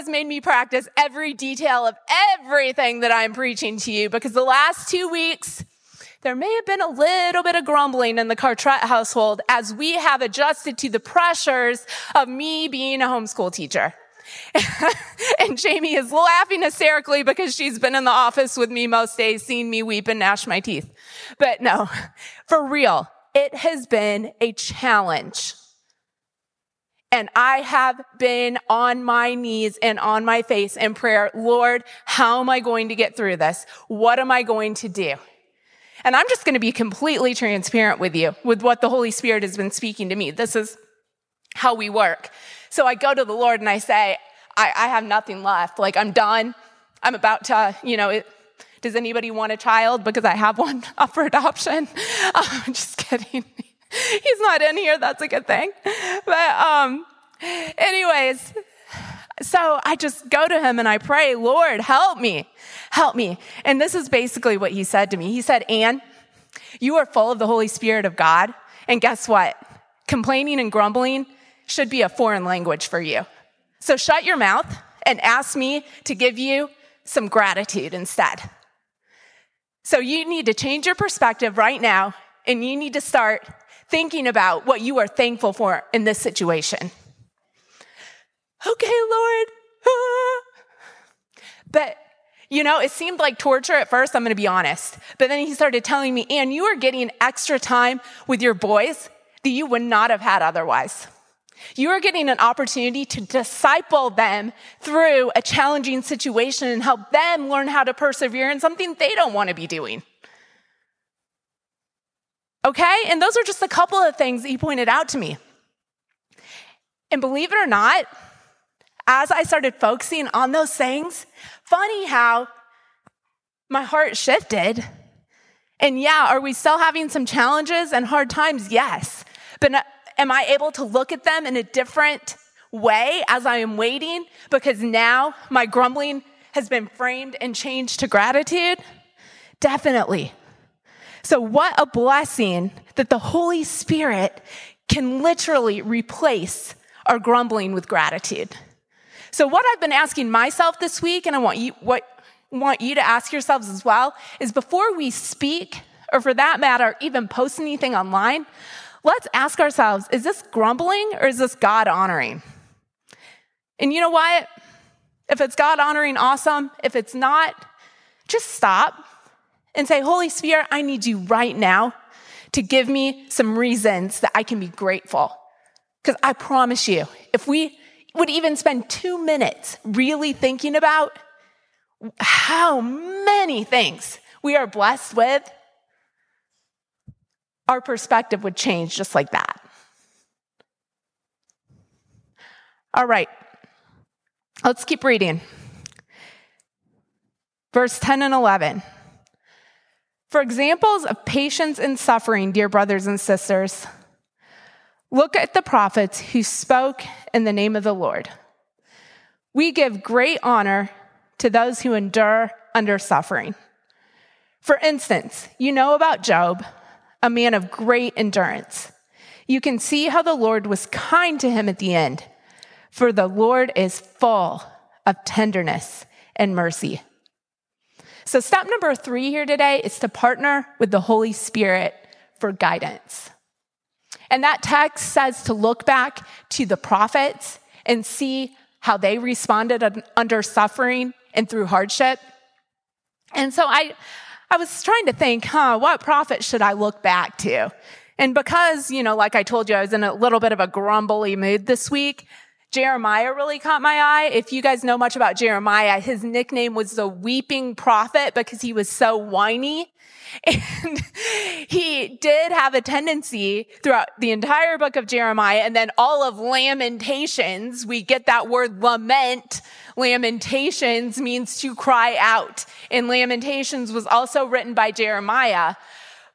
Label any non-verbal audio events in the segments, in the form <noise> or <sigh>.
has made me practice every detail of everything that I'm preaching to you because the last two weeks, there may have been a little bit of grumbling in the Cartrett household as we have adjusted to the pressures of me being a homeschool teacher. <laughs> and Jamie is laughing hysterically because she's been in the office with me most days, seeing me weep and gnash my teeth. But no, <laughs> for real, it has been a challenge. And I have been on my knees and on my face in prayer. Lord, how am I going to get through this? What am I going to do? And I'm just going to be completely transparent with you with what the Holy Spirit has been speaking to me. This is how we work. So I go to the Lord and I say, I, I have nothing left. Like, I'm done. I'm about to, you know, it, does anybody want a child? Because I have one <laughs> up for adoption. <laughs> I'm just kidding. <laughs> He's not in here. That's a good thing. But, um, anyways, so I just go to him and I pray, Lord, help me, help me. And this is basically what he said to me. He said, Anne, you are full of the Holy Spirit of God. And guess what? Complaining and grumbling should be a foreign language for you. So shut your mouth and ask me to give you some gratitude instead. So you need to change your perspective right now and you need to start thinking about what you are thankful for in this situation. Okay, Lord. <laughs> But, you know, it seemed like torture at first, I'm to be honest. But then he started telling me, Anne, you are getting extra time with your boys that you would not have had otherwise. You are getting an opportunity to disciple them through a challenging situation and help them learn how to persevere in something they don't want to be doing. Okay? And those are just a couple of things that he pointed out to me. And believe it or not, as I started focusing on those things, funny how my heart shifted. And yeah, are we still having some challenges and hard times? Yes. But uh, am I able to look at them in a different way as I am waiting? Because now my grumbling has been framed and changed to gratitude? Definitely. So, what a blessing that the Holy Spirit can literally replace our grumbling with gratitude. So, what I've been asking myself this week, and I want you, what, want you to ask yourselves as well, is before we speak, or for that matter, even post anything online, let's ask ourselves is this grumbling or is this God honoring? And you know what? If it's God honoring, awesome. If it's not, just stop and say, Holy Spirit, I need you right now to give me some reasons that I can be grateful. Because I promise you, if we would even spend two minutes really thinking about how many things we are blessed with, our perspective would change just like that. All right, let's keep reading. Verse 10 and 11. For examples of patience and suffering, dear brothers and sisters, look at the prophets who spoke in the name of the Lord. We give great honor to those who endure under suffering. For instance, you know about Job, a man of great endurance. You can see how the Lord was kind to him at the end, for the Lord is full of tenderness and mercy. So, step number three here today is to partner with the Holy Spirit for guidance. And that text says to look back to the prophets and see how they responded under suffering and through hardship. And so I, I was trying to think, huh, what prophet should I look back to? And because, you know, like I told you, I was in a little bit of a grumbly mood this week, Jeremiah really caught my eye. If you guys know much about Jeremiah, his nickname was the weeping prophet because he was so whiny. <laughs> And he did have a tendency throughout the entire book of Jeremiah and then all of Lamentations. We get that word lament. Lamentations means to cry out. And Lamentations was also written by Jeremiah,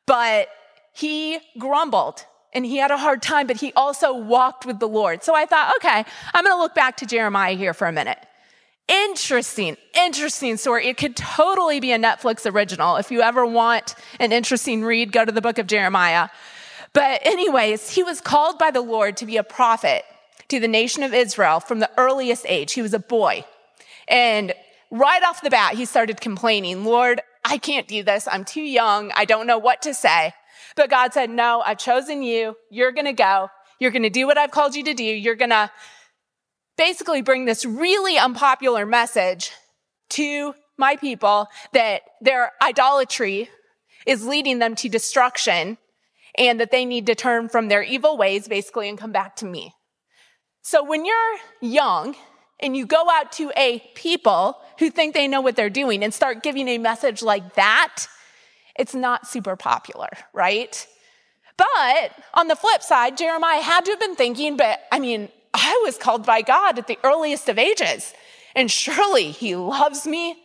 but he grumbled and he had a hard time, but he also walked with the Lord. So I thought, okay, I'm going to look back to Jeremiah here for a minute. Interesting, interesting story. It could totally be a Netflix original. If you ever want an interesting read, go to the book of Jeremiah. But, anyways, he was called by the Lord to be a prophet to the nation of Israel from the earliest age. He was a boy, And right off the bat, he started complaining, Lord, I can't do this. I'm too young. I don't know what to say. But God said, No, I've chosen you. You're going to go. You're going to do what I've called you to do. You're going to basically bring this really unpopular message to my people that their idolatry is leading them to destruction and that they need to turn from their evil ways basically and come back to me. So when you're young and you go out to a people who think they know what they're doing and start giving a message like that, it's not super popular, right? But on the flip side, Jeremiah had to have been thinking, but I mean, I was called by God at the earliest of ages, and surely he loves me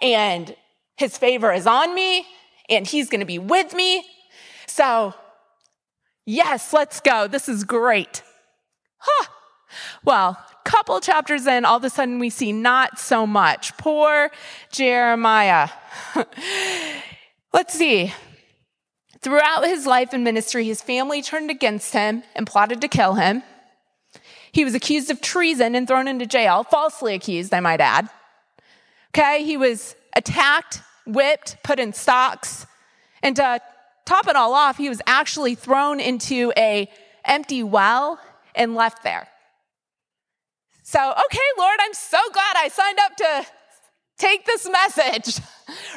and his favor is on me and he's to be with me. So, yes, let's go. This is great. Huh. Well, couple chapters in, all of a sudden we see not so much. Poor Jeremiah. <laughs> Let's see. Throughout his life and ministry, his family turned against him and plotted to kill him. He was accused of treason and thrown into jail, falsely accused, I might add. Okay, he was attacked, whipped, put in stocks, and to top it all off, he was actually thrown into a empty well and left there. So, okay, Lord, I'm so glad I signed up to take this message. <laughs>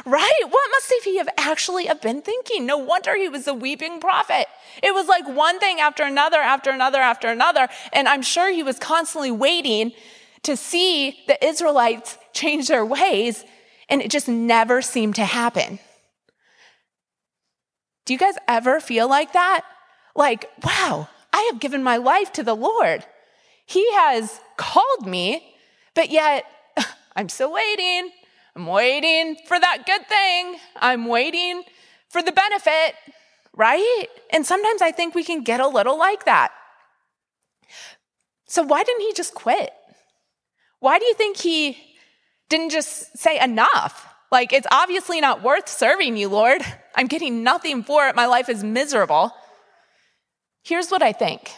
Right? What must he have actually have been thinking? No wonder he was a weeping prophet. It was like one thing after another, after another, after another. And I'm sure he was constantly waiting to see the Israelites change their ways. And it just never seemed to happen. Do you guys ever feel like that? Like, wow, I have given my life to the Lord. He has called me, but yet <laughs> I'm still waiting. I'm waiting for that good thing. I'm waiting for the benefit, right? And sometimes I think we can get a little like that. So, why didn't he just quit? Why do you think he didn't just say enough? Like, it's obviously not worth serving you, Lord. I'm getting nothing for it. My life is miserable. Here's what I think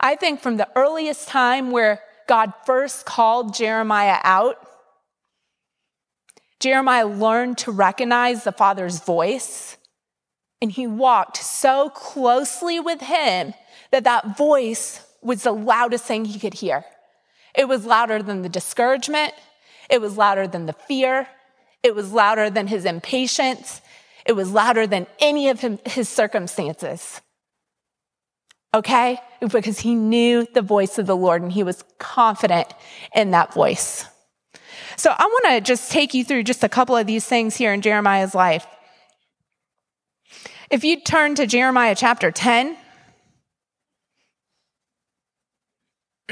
I think from the earliest time where God first called Jeremiah out, Jeremiah learned to recognize the Father's voice, and he walked so closely with him that that voice was the loudest thing he could hear. It was louder than the discouragement, it was louder than the fear, it was louder than his impatience, it was louder than any of his circumstances okay? Because he knew the voice of the Lord and he was confident in that voice. So I want to just take you through just a couple of these things here in Jeremiah's life. If you turn to Jeremiah chapter 10,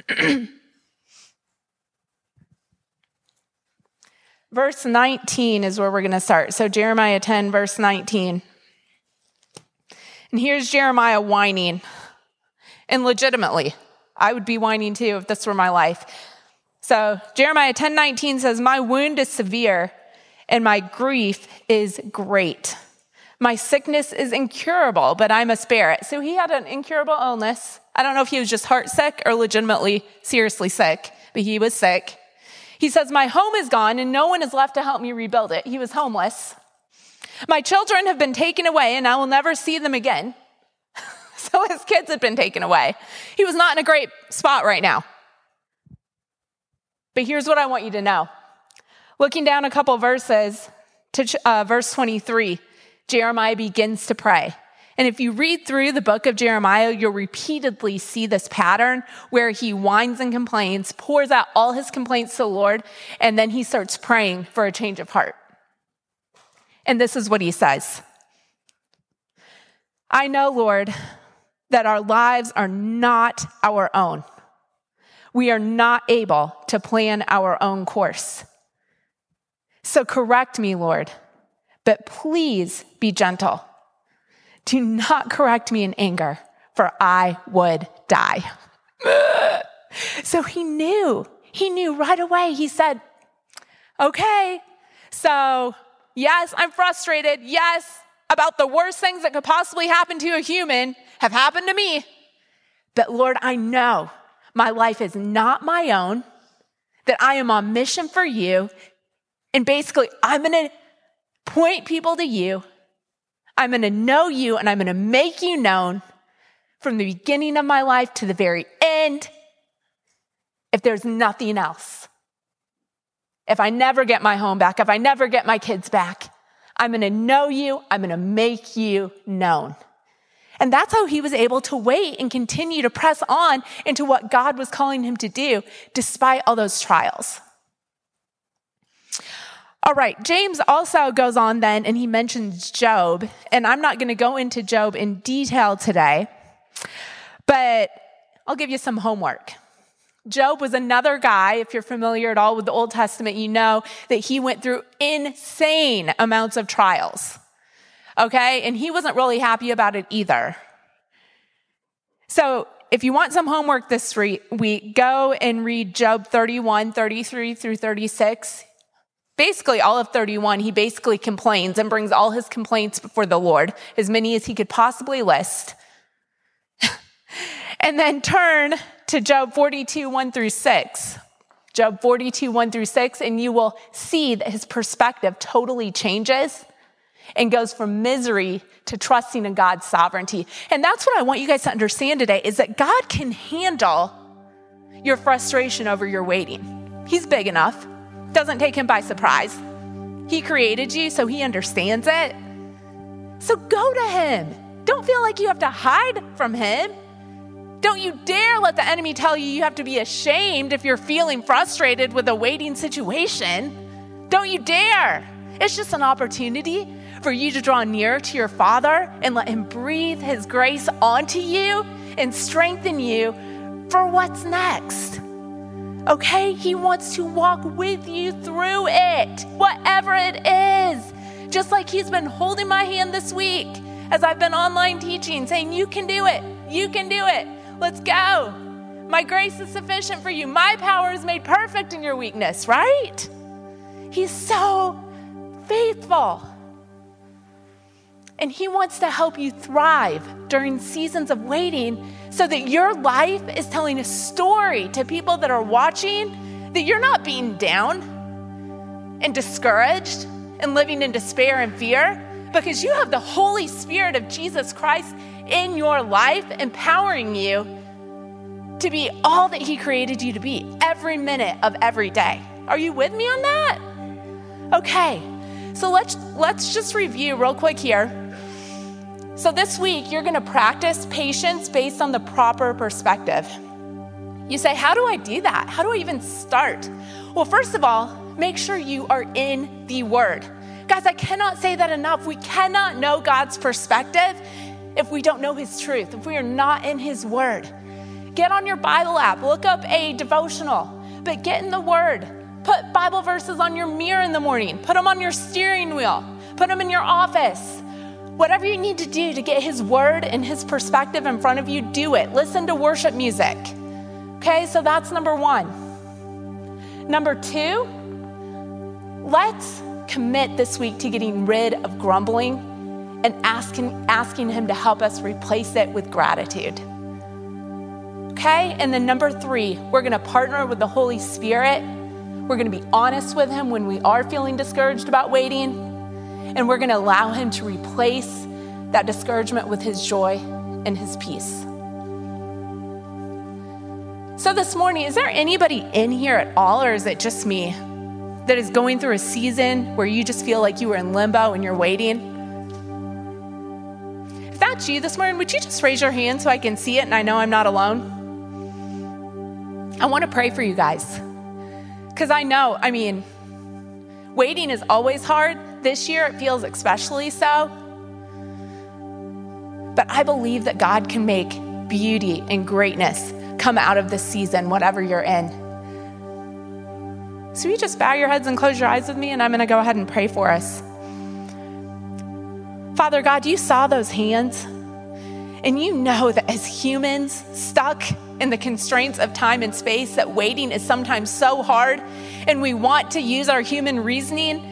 <clears throat> verse 19 is where we're going to start. So, Jeremiah 10, verse 19. And here's Jeremiah whining. And legitimately, I would be whining too if this were my life. So Jeremiah 10:19 says, "My wound is severe and my grief is great. My sickness is incurable, but I must bear it." So he had an incurable illness. I don't know if he was just heart sick or legitimately seriously sick, but he was sick. He says, "My home is gone and no one is left to help me rebuild it." He was homeless. My children have been taken away and I will never see them again. <laughs> So his kids had been taken away. He was not in a great spot right now. But here's what I want you to know. Looking down a couple verses to uh, verse 23, Jeremiah begins to pray. And if you read through the book of Jeremiah, you'll repeatedly see this pattern where he whines and complains, pours out all his complaints to the Lord, and then he starts praying for a change of heart. And this is what he says I know, Lord, that our lives are not our own. We are not able to plan our own course. So correct me, Lord, but please be gentle. Do not correct me in anger, for I would die. <laughs> so he knew, he knew right away. He said, Okay, so yes, I'm frustrated. Yes, about the worst things that could possibly happen to a human have happened to me. But Lord, I know my life is not my own, that I am on mission for you. And basically, I'm going to point people to you. I'm going to know you and I'm going to make you known from the beginning of my life to the very end if there's nothing else. If I never get my home back, if I never get my kids back, I'm going to know you. I'm going to make you known. And that's how he was able to wait and continue to press on into what God was calling him to do despite all those trials. All right, James also goes on then and he mentions Job. And I'm not going to go into Job in detail today, but I'll give you some homework. Job was another guy, if you're familiar at all with the Old Testament, you know that he went through insane amounts of trials. Okay? And he wasn't really happy about it either. So if you want some homework this week, go and read Job 31, 33 through 36. Basically, all of 31, he basically complains and brings all his complaints before the Lord, as many as he could possibly list. <laughs> and then turn to Job 42, 1 through 6. Job 42, 1 through 6, and you will see that his perspective totally changes and goes from misery to trusting in God's sovereignty. And that's what I want you guys to understand today is that God can handle your frustration over your waiting. He's big enough. Doesn't take him by surprise. He created you, so he understands it. So go to him. Don't feel like you have to hide from him. Don't you dare let the enemy tell you you have to be ashamed if you're feeling frustrated with a waiting situation. Don't you dare. It's just an opportunity for you to draw near to your Father and let Him breathe His grace onto you and strengthen you for what's next. Okay? He wants to walk with you through it, whatever it is. Just like He's been holding my hand this week as I've been online teaching, saying, You can do it. You can do it. Let's go. My grace is sufficient for you. My power is made perfect in your weakness, right? He's so faithful. And He wants to help you thrive during seasons of waiting so that your life is telling a story to people that are watching that you're not being down and discouraged and living in despair and fear because you have the Holy Spirit of Jesus Christ in your life, empowering you to be all that He created you to be every minute of every day. Are you with me on that? Okay, so let's let's just review real quick here. So this week you're going to practice patience based on the proper perspective. You say, "How do I do that? How do I even start?" Well, first of all, make sure you are in the Word. Guys, I cannot say that enough. We cannot know God's perspective if we don't know His truth, if we are not in His Word. Get on your Bible app, look up a devotional, but get in the Word. Put Bible verses on your mirror in the morning, put them on your steering wheel, put them in your office. Whatever you need to do to get His Word and His perspective in front of you, do it. Listen to worship music. Okay, so that's number one. Number two, let's commit this week to getting rid of grumbling and asking, asking Him to help us replace it with gratitude. Okay? And then number three, we're gonna partner with the Holy Spirit. We're gonna be honest with Him when we are feeling discouraged about waiting. And we're gonna allow Him to replace that discouragement with His joy and His peace. So, this morning, is there anybody in here at all, or is it just me that is going through a season where you just feel like you are in limbo and you're waiting? If that's you this morning, would you just raise your hand so I can see it and I know I'm not alone? I want to pray for you guys. Because I know, I mean, waiting is always hard. This year it feels especially so. But I believe that God can make beauty and greatness come out of this season, whatever you're in. So you just bow your heads and close your eyes with me, and I'm going to go ahead and pray for us. Father God, you saw those hands. And you know that as humans stuck in the constraints of time and space, that waiting is sometimes so hard. And we want to use our human reasoning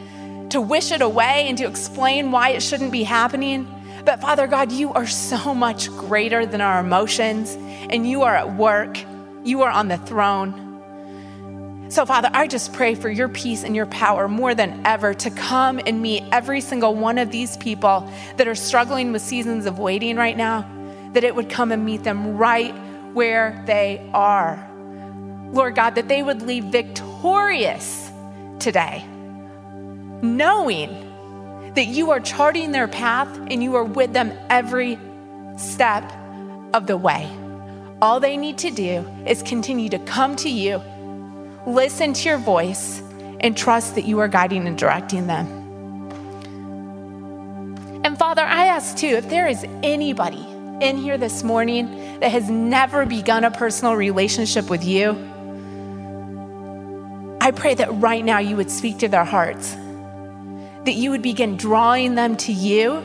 to wish it away and to explain why it shouldn't be happening. But Father God, you are so much greater than our emotions, and you are at work. You are on the throne. So, Father, I just pray for your peace and your power more than ever to come and meet every single one of these people that are struggling with seasons of waiting right now, that it would come and meet them right where they are. Lord God, that they would leave victorious today, knowing that you are charting their path and you are with them every step of the way. All they need to do is continue to come to you, listen to your voice, and trust that you are guiding and directing them. And Father, I ask too if there is anybody in here this morning that has never begun a personal relationship with you, I pray that right now you would speak to their hearts that you would begin drawing them to you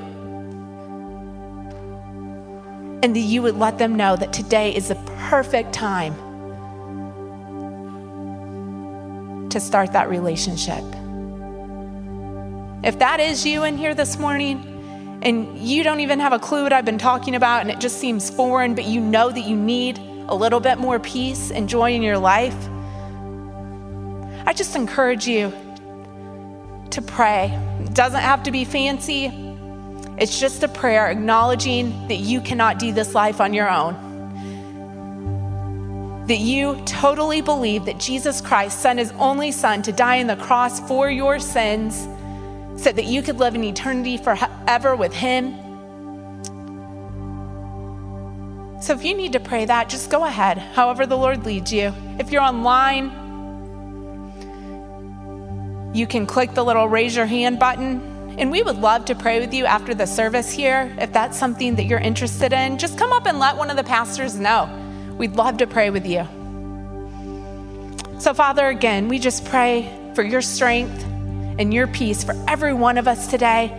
and that you would let them know that today is the perfect time to start that relationship. If that is you in here this morning, and you don't even have a clue what I've been talking about, and it just seems foreign, but you know that you need a little bit more peace and joy in your life, I just encourage you to pray. It doesn't have to be fancy, it's just a prayer acknowledging that you cannot do this life on your own. That you totally believe that Jesus Christ sent his only son to die on the cross for your sins so that you could live in eternity forever with him. So if you need to pray that, just go ahead, however the Lord leads you. If you're online, you can click the little raise your hand button. And we would love to pray with you after the service here. If that's something that you're interested in, just come up and let one of the pastors know. We'd love to pray with you. So, Father, again, we just pray for your strength and your peace for every one of us today.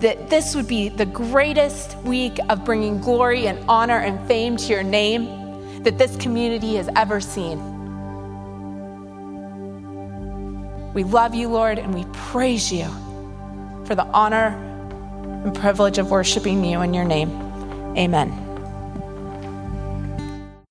That this would be the greatest week of bringing glory and honor and fame to your name that this community has ever seen. We love you, Lord, and we praise you for the honor and privilege of worshiping you in your name. Amen.